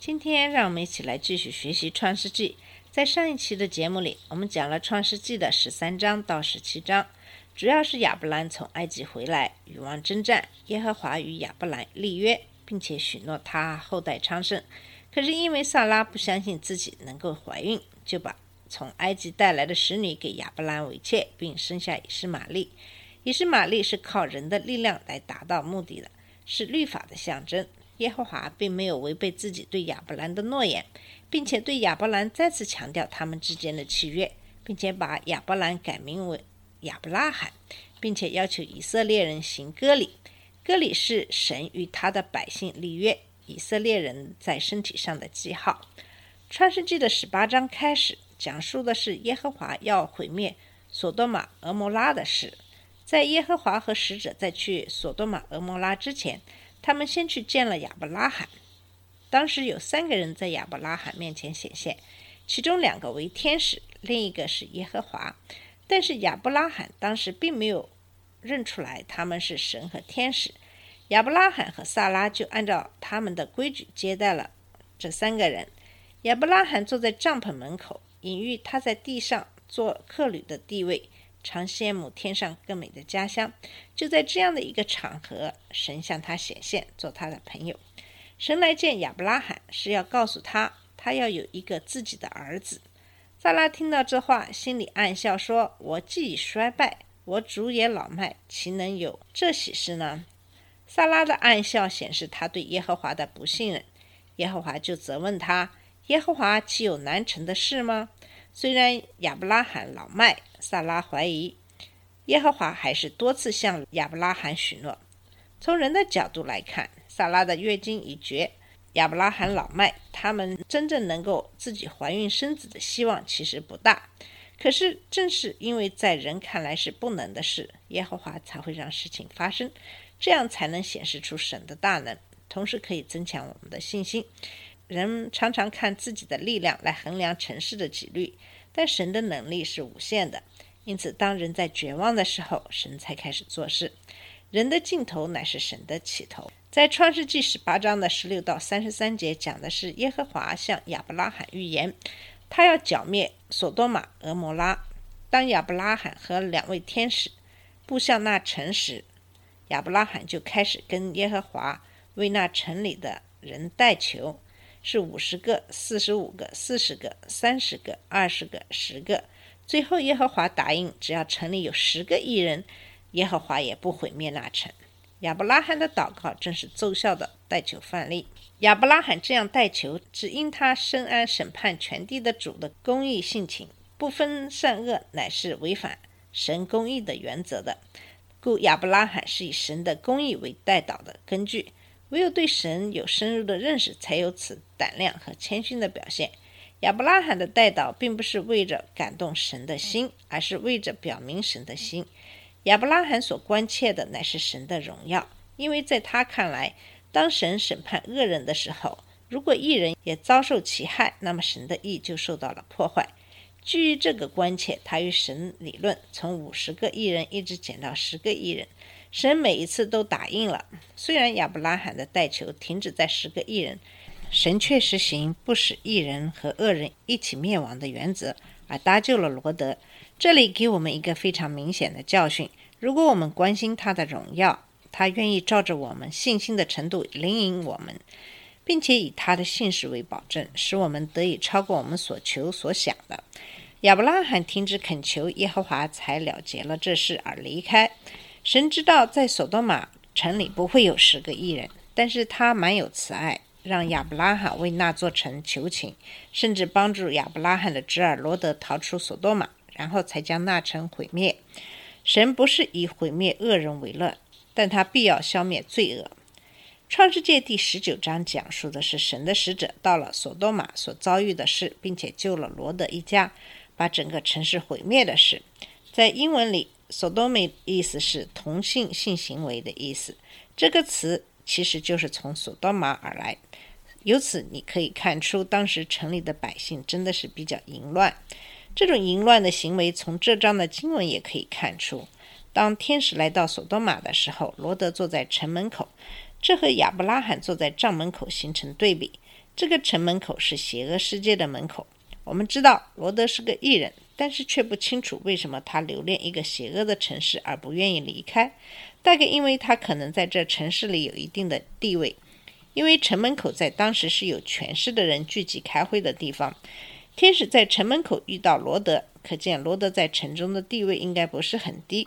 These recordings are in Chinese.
今天让我们一起来继续学习《创世纪》。在上一期的节目里，我们讲了《创世纪》的十三章到十七章，主要是亚伯兰从埃及回来，与王征战，耶和华与亚伯兰立约，并且许诺他后代昌盛。可是因为萨拉不相信自己能够怀孕，就把从埃及带来的使女给亚伯兰为妾，并生下以实玛利。以实玛利是靠人的力量来达到目的的，是律法的象征。耶和华并没有违背自己对亚伯兰的诺言，并且对亚伯兰再次强调他们之间的契约，并且把亚伯兰改名为亚伯拉罕，并且要求以色列人行割礼。割礼是神与他的百姓立约，以色列人在身体上的记号。创世纪的十八章开始讲述的是耶和华要毁灭索多玛、俄摩拉的事。在耶和华和使者在去索多玛、俄摩拉之前，他们先去见了亚伯拉罕。当时有三个人在亚伯拉罕面前显现，其中两个为天使，另一个是耶和华。但是亚伯拉罕当时并没有认出来他们是神和天使。亚伯拉罕和萨拉就按照他们的规矩接待了这三个人。亚伯拉罕坐在帐篷门口，隐喻他在地上做客旅的地位。常羡慕天上更美的家乡。就在这样的一个场合，神向他显现，做他的朋友。神来见亚伯拉罕，是要告诉他，他要有一个自己的儿子。萨拉听到这话，心里暗笑，说：“我既已衰败，我主也老迈，岂能有这喜事呢？”萨拉的暗笑显示他对耶和华的不信任。耶和华就责问他：“耶和华岂有难成的事吗？”虽然亚伯拉罕老迈，萨拉怀疑，耶和华还是多次向亚伯拉罕许诺。从人的角度来看，萨拉的月经已绝，亚伯拉罕老迈，他们真正能够自己怀孕生子的希望其实不大。可是正是因为在人看来是不能的事，耶和华才会让事情发生，这样才能显示出神的大能，同时可以增强我们的信心。人常常看自己的力量来衡量城市的几率，但神的能力是无限的。因此，当人在绝望的时候，神才开始做事。人的尽头乃是神的起头。在创世纪十八章的十六到三十三节讲的是耶和华向亚伯拉罕预言，他要剿灭索多玛、俄摩拉。当亚伯拉罕和两位天使步向那城时，亚伯拉罕就开始跟耶和华为那城里的人代求。是五十个、四十五个、四十个、三十个、二十个、十个。最后，耶和华答应，只要城里有十个艺人，耶和华也不毁灭那城。亚伯拉罕的祷告正是奏效的代求范例。亚伯拉罕这样代求，只因他深谙审判全地的主的公义性情，不分善恶，乃是违反神公义的原则的。故亚伯拉罕是以神的公义为代祷的根据。唯有对神有深入的认识，才有此胆量和谦逊的表现。亚伯拉罕的代祷并不是为着感动神的心，而是为着表明神的心。亚伯拉罕所关切的乃是神的荣耀，因为在他看来，当神审判恶人的时候，如果义人也遭受其害，那么神的义就受到了破坏。基于这个关切，他与神理论，从五十个义人一直减到十个义人。神每一次都答应了，虽然亚伯拉罕的代求停止在十个艺人，神却实行不使艺人和恶人一起灭亡的原则，而搭救了罗德。这里给我们一个非常明显的教训：如果我们关心他的荣耀，他愿意照着我们信心的程度领引我们，并且以他的信实为保证，使我们得以超过我们所求所想的。亚伯拉罕停止恳求耶和华，才了结了这事而离开。神知道在索多玛城里不会有十个艺人，但是他蛮有慈爱，让亚伯拉罕为那座城求情，甚至帮助亚伯拉罕的侄儿罗德逃出索多玛，然后才将那城毁灭。神不是以毁灭恶人为乐，但他必要消灭罪恶。创世界第十九章讲述的是神的使者到了索多玛所遭遇的事，并且救了罗德一家，把整个城市毁灭的事。在英文里，索多美意思是同性性行为的意思，这个词其实就是从索多玛而来。由此你可以看出，当时城里的百姓真的是比较淫乱。这种淫乱的行为，从这章的经文也可以看出。当天使来到索多玛的时候，罗德坐在城门口。这和亚伯拉罕坐在帐门口形成对比。这个城门口是邪恶世界的门口。我们知道罗德是个异人，但是却不清楚为什么他留恋一个邪恶的城市而不愿意离开。大概因为他可能在这城市里有一定的地位，因为城门口在当时是有权势的人聚集开会的地方。天使在城门口遇到罗德，可见罗德在城中的地位应该不是很低。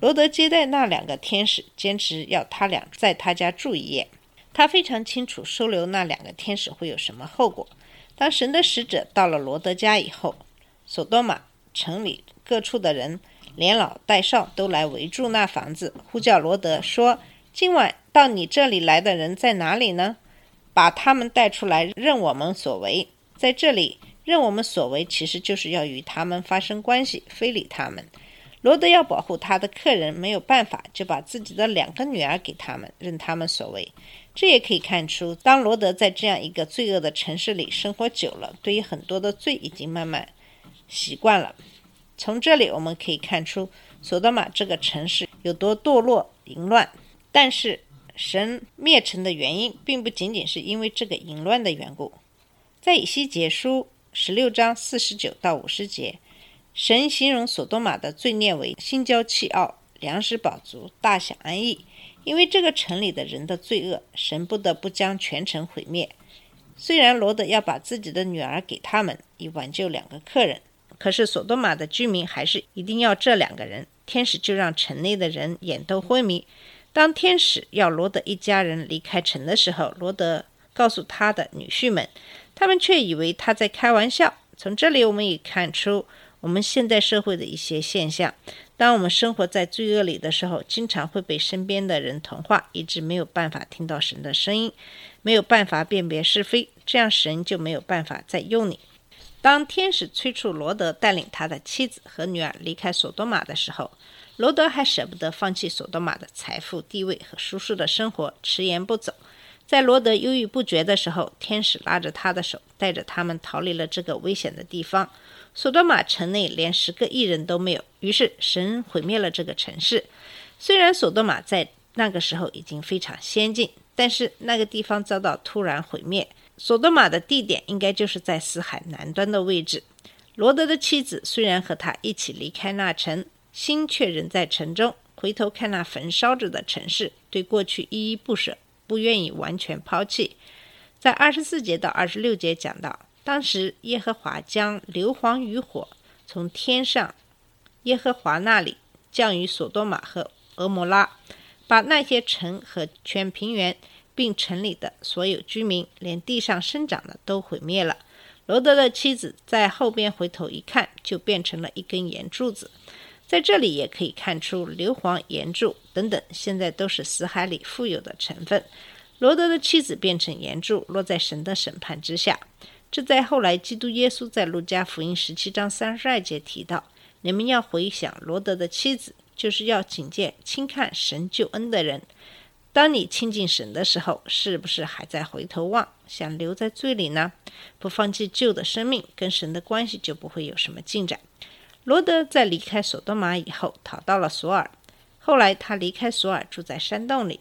罗德接待那两个天使，坚持要他俩在他家住一夜。他非常清楚收留那两个天使会有什么后果。当神的使者到了罗德家以后，索多玛城里各处的人连老带少都来围住那房子，呼叫罗德说：“今晚到你这里来的人在哪里呢？把他们带出来，任我们所为。在这里任我们所为，其实就是要与他们发生关系，非礼他们。”罗德要保护他的客人，没有办法，就把自己的两个女儿给他们，任他们所为。这也可以看出，当罗德在这样一个罪恶的城市里生活久了，对于很多的罪已经慢慢习惯了。从这里我们可以看出，索多玛这个城市有多堕落淫乱。但是神灭城的原因，并不仅仅是因为这个淫乱的缘故。在以西结书十六章四十九到五十节。神形容索多玛的罪孽为心焦气傲，粮食饱足，大享安逸。因为这个城里的人的罪恶，神不得不将全城毁灭。虽然罗德要把自己的女儿给他们，以挽救两个客人，可是索多玛的居民还是一定要这两个人。天使就让城内的人眼都昏迷。当天使要罗德一家人离开城的时候，罗德告诉他的女婿们，他们却以为他在开玩笑。从这里我们也看出。我们现代社会的一些现象，当我们生活在罪恶里的时候，经常会被身边的人同化，以致没有办法听到神的声音，没有办法辨别是非，这样神就没有办法再用你。当天使催促罗德带领他的妻子和女儿离开索多玛的时候，罗德还舍不得放弃索多玛的财富、地位和舒适的生活，迟延不走。在罗德犹豫不决的时候，天使拉着他的手，带着他们逃离了这个危险的地方。索多玛城内连十个艺人都没有，于是神毁灭了这个城市。虽然索多玛在那个时候已经非常先进，但是那个地方遭到突然毁灭。索多玛的地点应该就是在死海南端的位置。罗德的妻子虽然和他一起离开那城，心却仍在城中。回头看那焚烧着的城市，对过去依依不舍，不愿意完全抛弃。在二十四节到二十六节讲到。当时，耶和华将硫磺与火从天上耶和华那里降于索多玛和俄摩拉，把那些城和全平原，并城里的所有居民，连地上生长的都毁灭了。罗德的妻子在后边回头一看，就变成了一根岩柱子。在这里也可以看出，硫磺、岩柱等等，现在都是死海里富有的成分。罗德的妻子变成岩柱，落在神的审判之下。这在后来，基督耶稣在路加福音十七章三十二节提到：“你们要回想罗德的妻子，就是要警戒轻看神救恩的人。当你亲近神的时候，是不是还在回头望，想留在罪里呢？不放弃旧的生命，跟神的关系就不会有什么进展。”罗德在离开索多玛以后，逃到了索尔。后来他离开索尔，住在山洞里。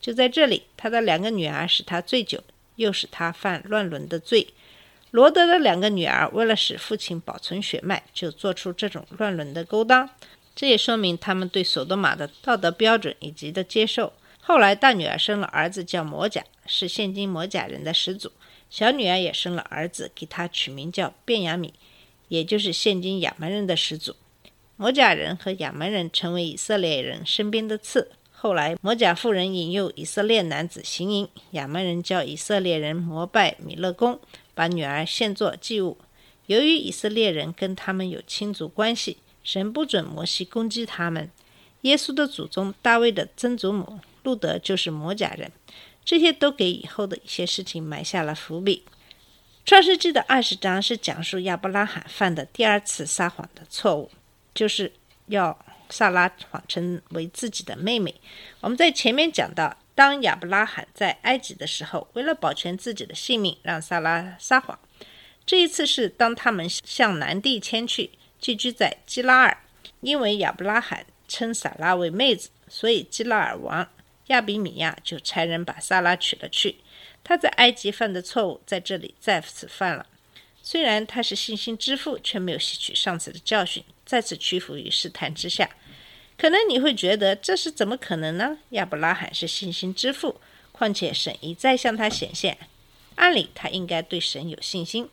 就在这里，他的两个女儿使他醉酒，又使他犯乱伦的罪。罗德的两个女儿为了使父亲保存血脉，就做出这种乱伦的勾当。这也说明他们对索多玛的道德标准以及的接受。后来大女儿生了儿子叫摩甲，是现今摩甲人的始祖；小女儿也生了儿子，给他取名叫便雅米，也就是现今亚门人的始祖。摩甲人和亚门人成为以色列人身边的刺。后来摩甲妇人引诱以色列男子行淫，亚门人叫以色列人膜拜米勒公。把女儿献作祭物。由于以色列人跟他们有亲族关系，神不准摩西攻击他们。耶稣的祖宗大卫的曾祖母路德就是摩甲人。这些都给以后的一些事情埋下了伏笔。创世纪的二十章是讲述亚伯拉罕犯的第二次撒谎的错误，就是要萨拉谎称为自己的妹妹。我们在前面讲到，当亚伯拉罕在埃及的时候，为了保全自己的性命，让萨拉撒谎。这一次是当他们向南地迁去，寄居在基拉尔，因为亚伯拉罕称撒拉为妹子，所以基拉尔王亚比米亚就差人把萨拉娶了去。他在埃及犯的错误，在这里再次犯了。虽然他是信心之父，却没有吸取上次的教训，再次屈服于试探之下。可能你会觉得这是怎么可能呢？亚伯拉罕是信心之父，况且神一再向他显现，按理他应该对神有信心。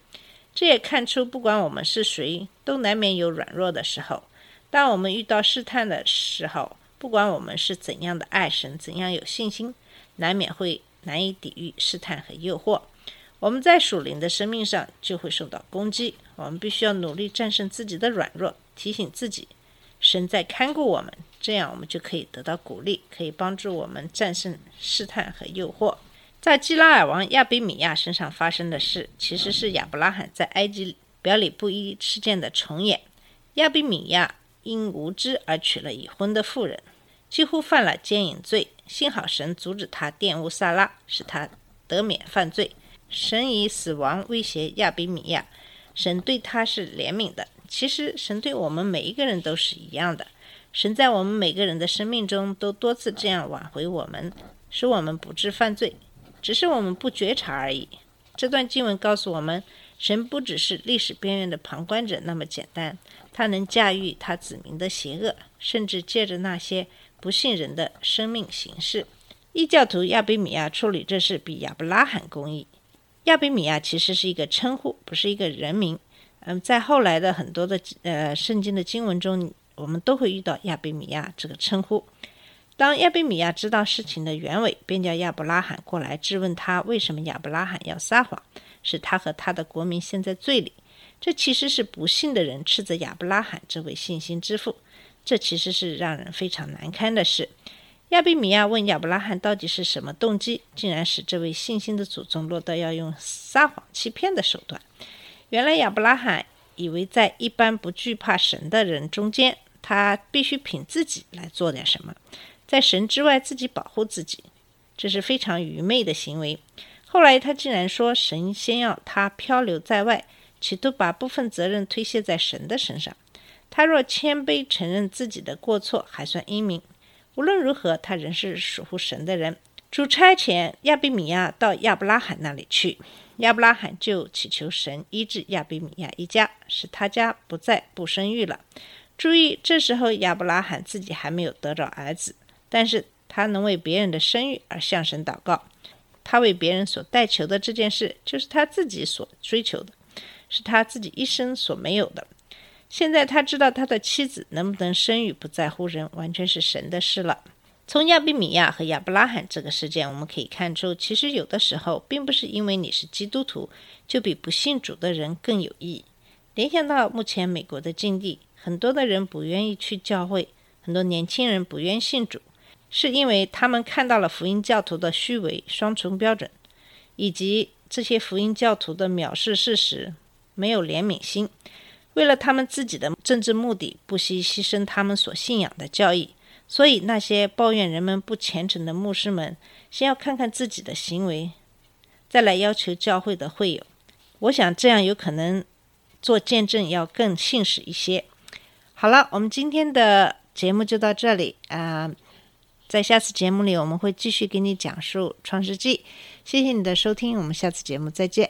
这也看出，不管我们是谁，都难免有软弱的时候。当我们遇到试探的时候，不管我们是怎样的爱神，怎样有信心，难免会难以抵御试探和诱惑。我们在属灵的生命上就会受到攻击。我们必须要努力战胜自己的软弱，提醒自己，神在看顾我们，这样我们就可以得到鼓励，可以帮助我们战胜试探和诱惑。在基拉尔王亚比米亚身上发生的事，其实是亚伯拉罕在埃及表里不一事件的重演。亚比米亚因无知而娶了已婚的妇人，几乎犯了奸淫罪。幸好神阻止他玷污萨拉，使他得免犯罪。神以死亡威胁亚比米亚，神对他是怜悯的。其实神对我们每一个人都是一样的。神在我们每个人的生命中都多次这样挽回我们，使我们不致犯罪。只是我们不觉察而已。这段经文告诉我们，神不只是历史边缘的旁观者那么简单，他能驾驭他子民的邪恶，甚至借着那些不信人的生命形式。异教徒亚比米亚处理这事比亚伯拉罕公义。亚比米亚其实是一个称呼，不是一个人名。嗯，在后来的很多的呃圣经的经文中，我们都会遇到亚比米亚这个称呼。当亚比米亚知道事情的原委，便叫亚伯拉罕过来质问他为什么亚伯拉罕要撒谎，使他和他的国民陷在罪里。这其实是不幸的人斥责亚伯拉罕这位信心之父，这其实是让人非常难堪的事。亚比米亚问亚伯拉罕到底是什么动机，竟然使这位信心的祖宗落到要用撒谎欺骗的手段。原来亚伯拉罕以为在一般不惧怕神的人中间，他必须凭自己来做点什么。在神之外，自己保护自己，这是非常愚昧的行为。后来他竟然说，神先要他漂流在外，企图把部分责任推卸在神的身上。他若谦卑承认自己的过错，还算英明。无论如何，他仍是属乎神的人。出差前亚比米亚到亚伯拉罕那里去，亚伯拉罕就祈求神医治亚比米亚一家，使他家不再不生育了。注意，这时候亚伯拉罕自己还没有得着儿子。但是他能为别人的生育而向神祷告，他为别人所代求的这件事，就是他自己所追求的，是他自己一生所没有的。现在他知道他的妻子能不能生育不在乎人，完全是神的事了。从亚比米亚和亚伯拉罕这个事件，我们可以看出，其实有的时候并不是因为你是基督徒，就比不信主的人更有益。联想到目前美国的境地，很多的人不愿意去教会，很多年轻人不愿信主。是因为他们看到了福音教徒的虚伪双重标准，以及这些福音教徒的藐视事实，没有怜悯心，为了他们自己的政治目的，不惜牺牲他们所信仰的教义。所以，那些抱怨人们不虔诚的牧师们，先要看看自己的行为，再来要求教会的会友。我想这样有可能做见证要更信实一些。好了，我们今天的节目就到这里啊。在下次节目里，我们会继续给你讲述《创世纪》。谢谢你的收听，我们下次节目再见。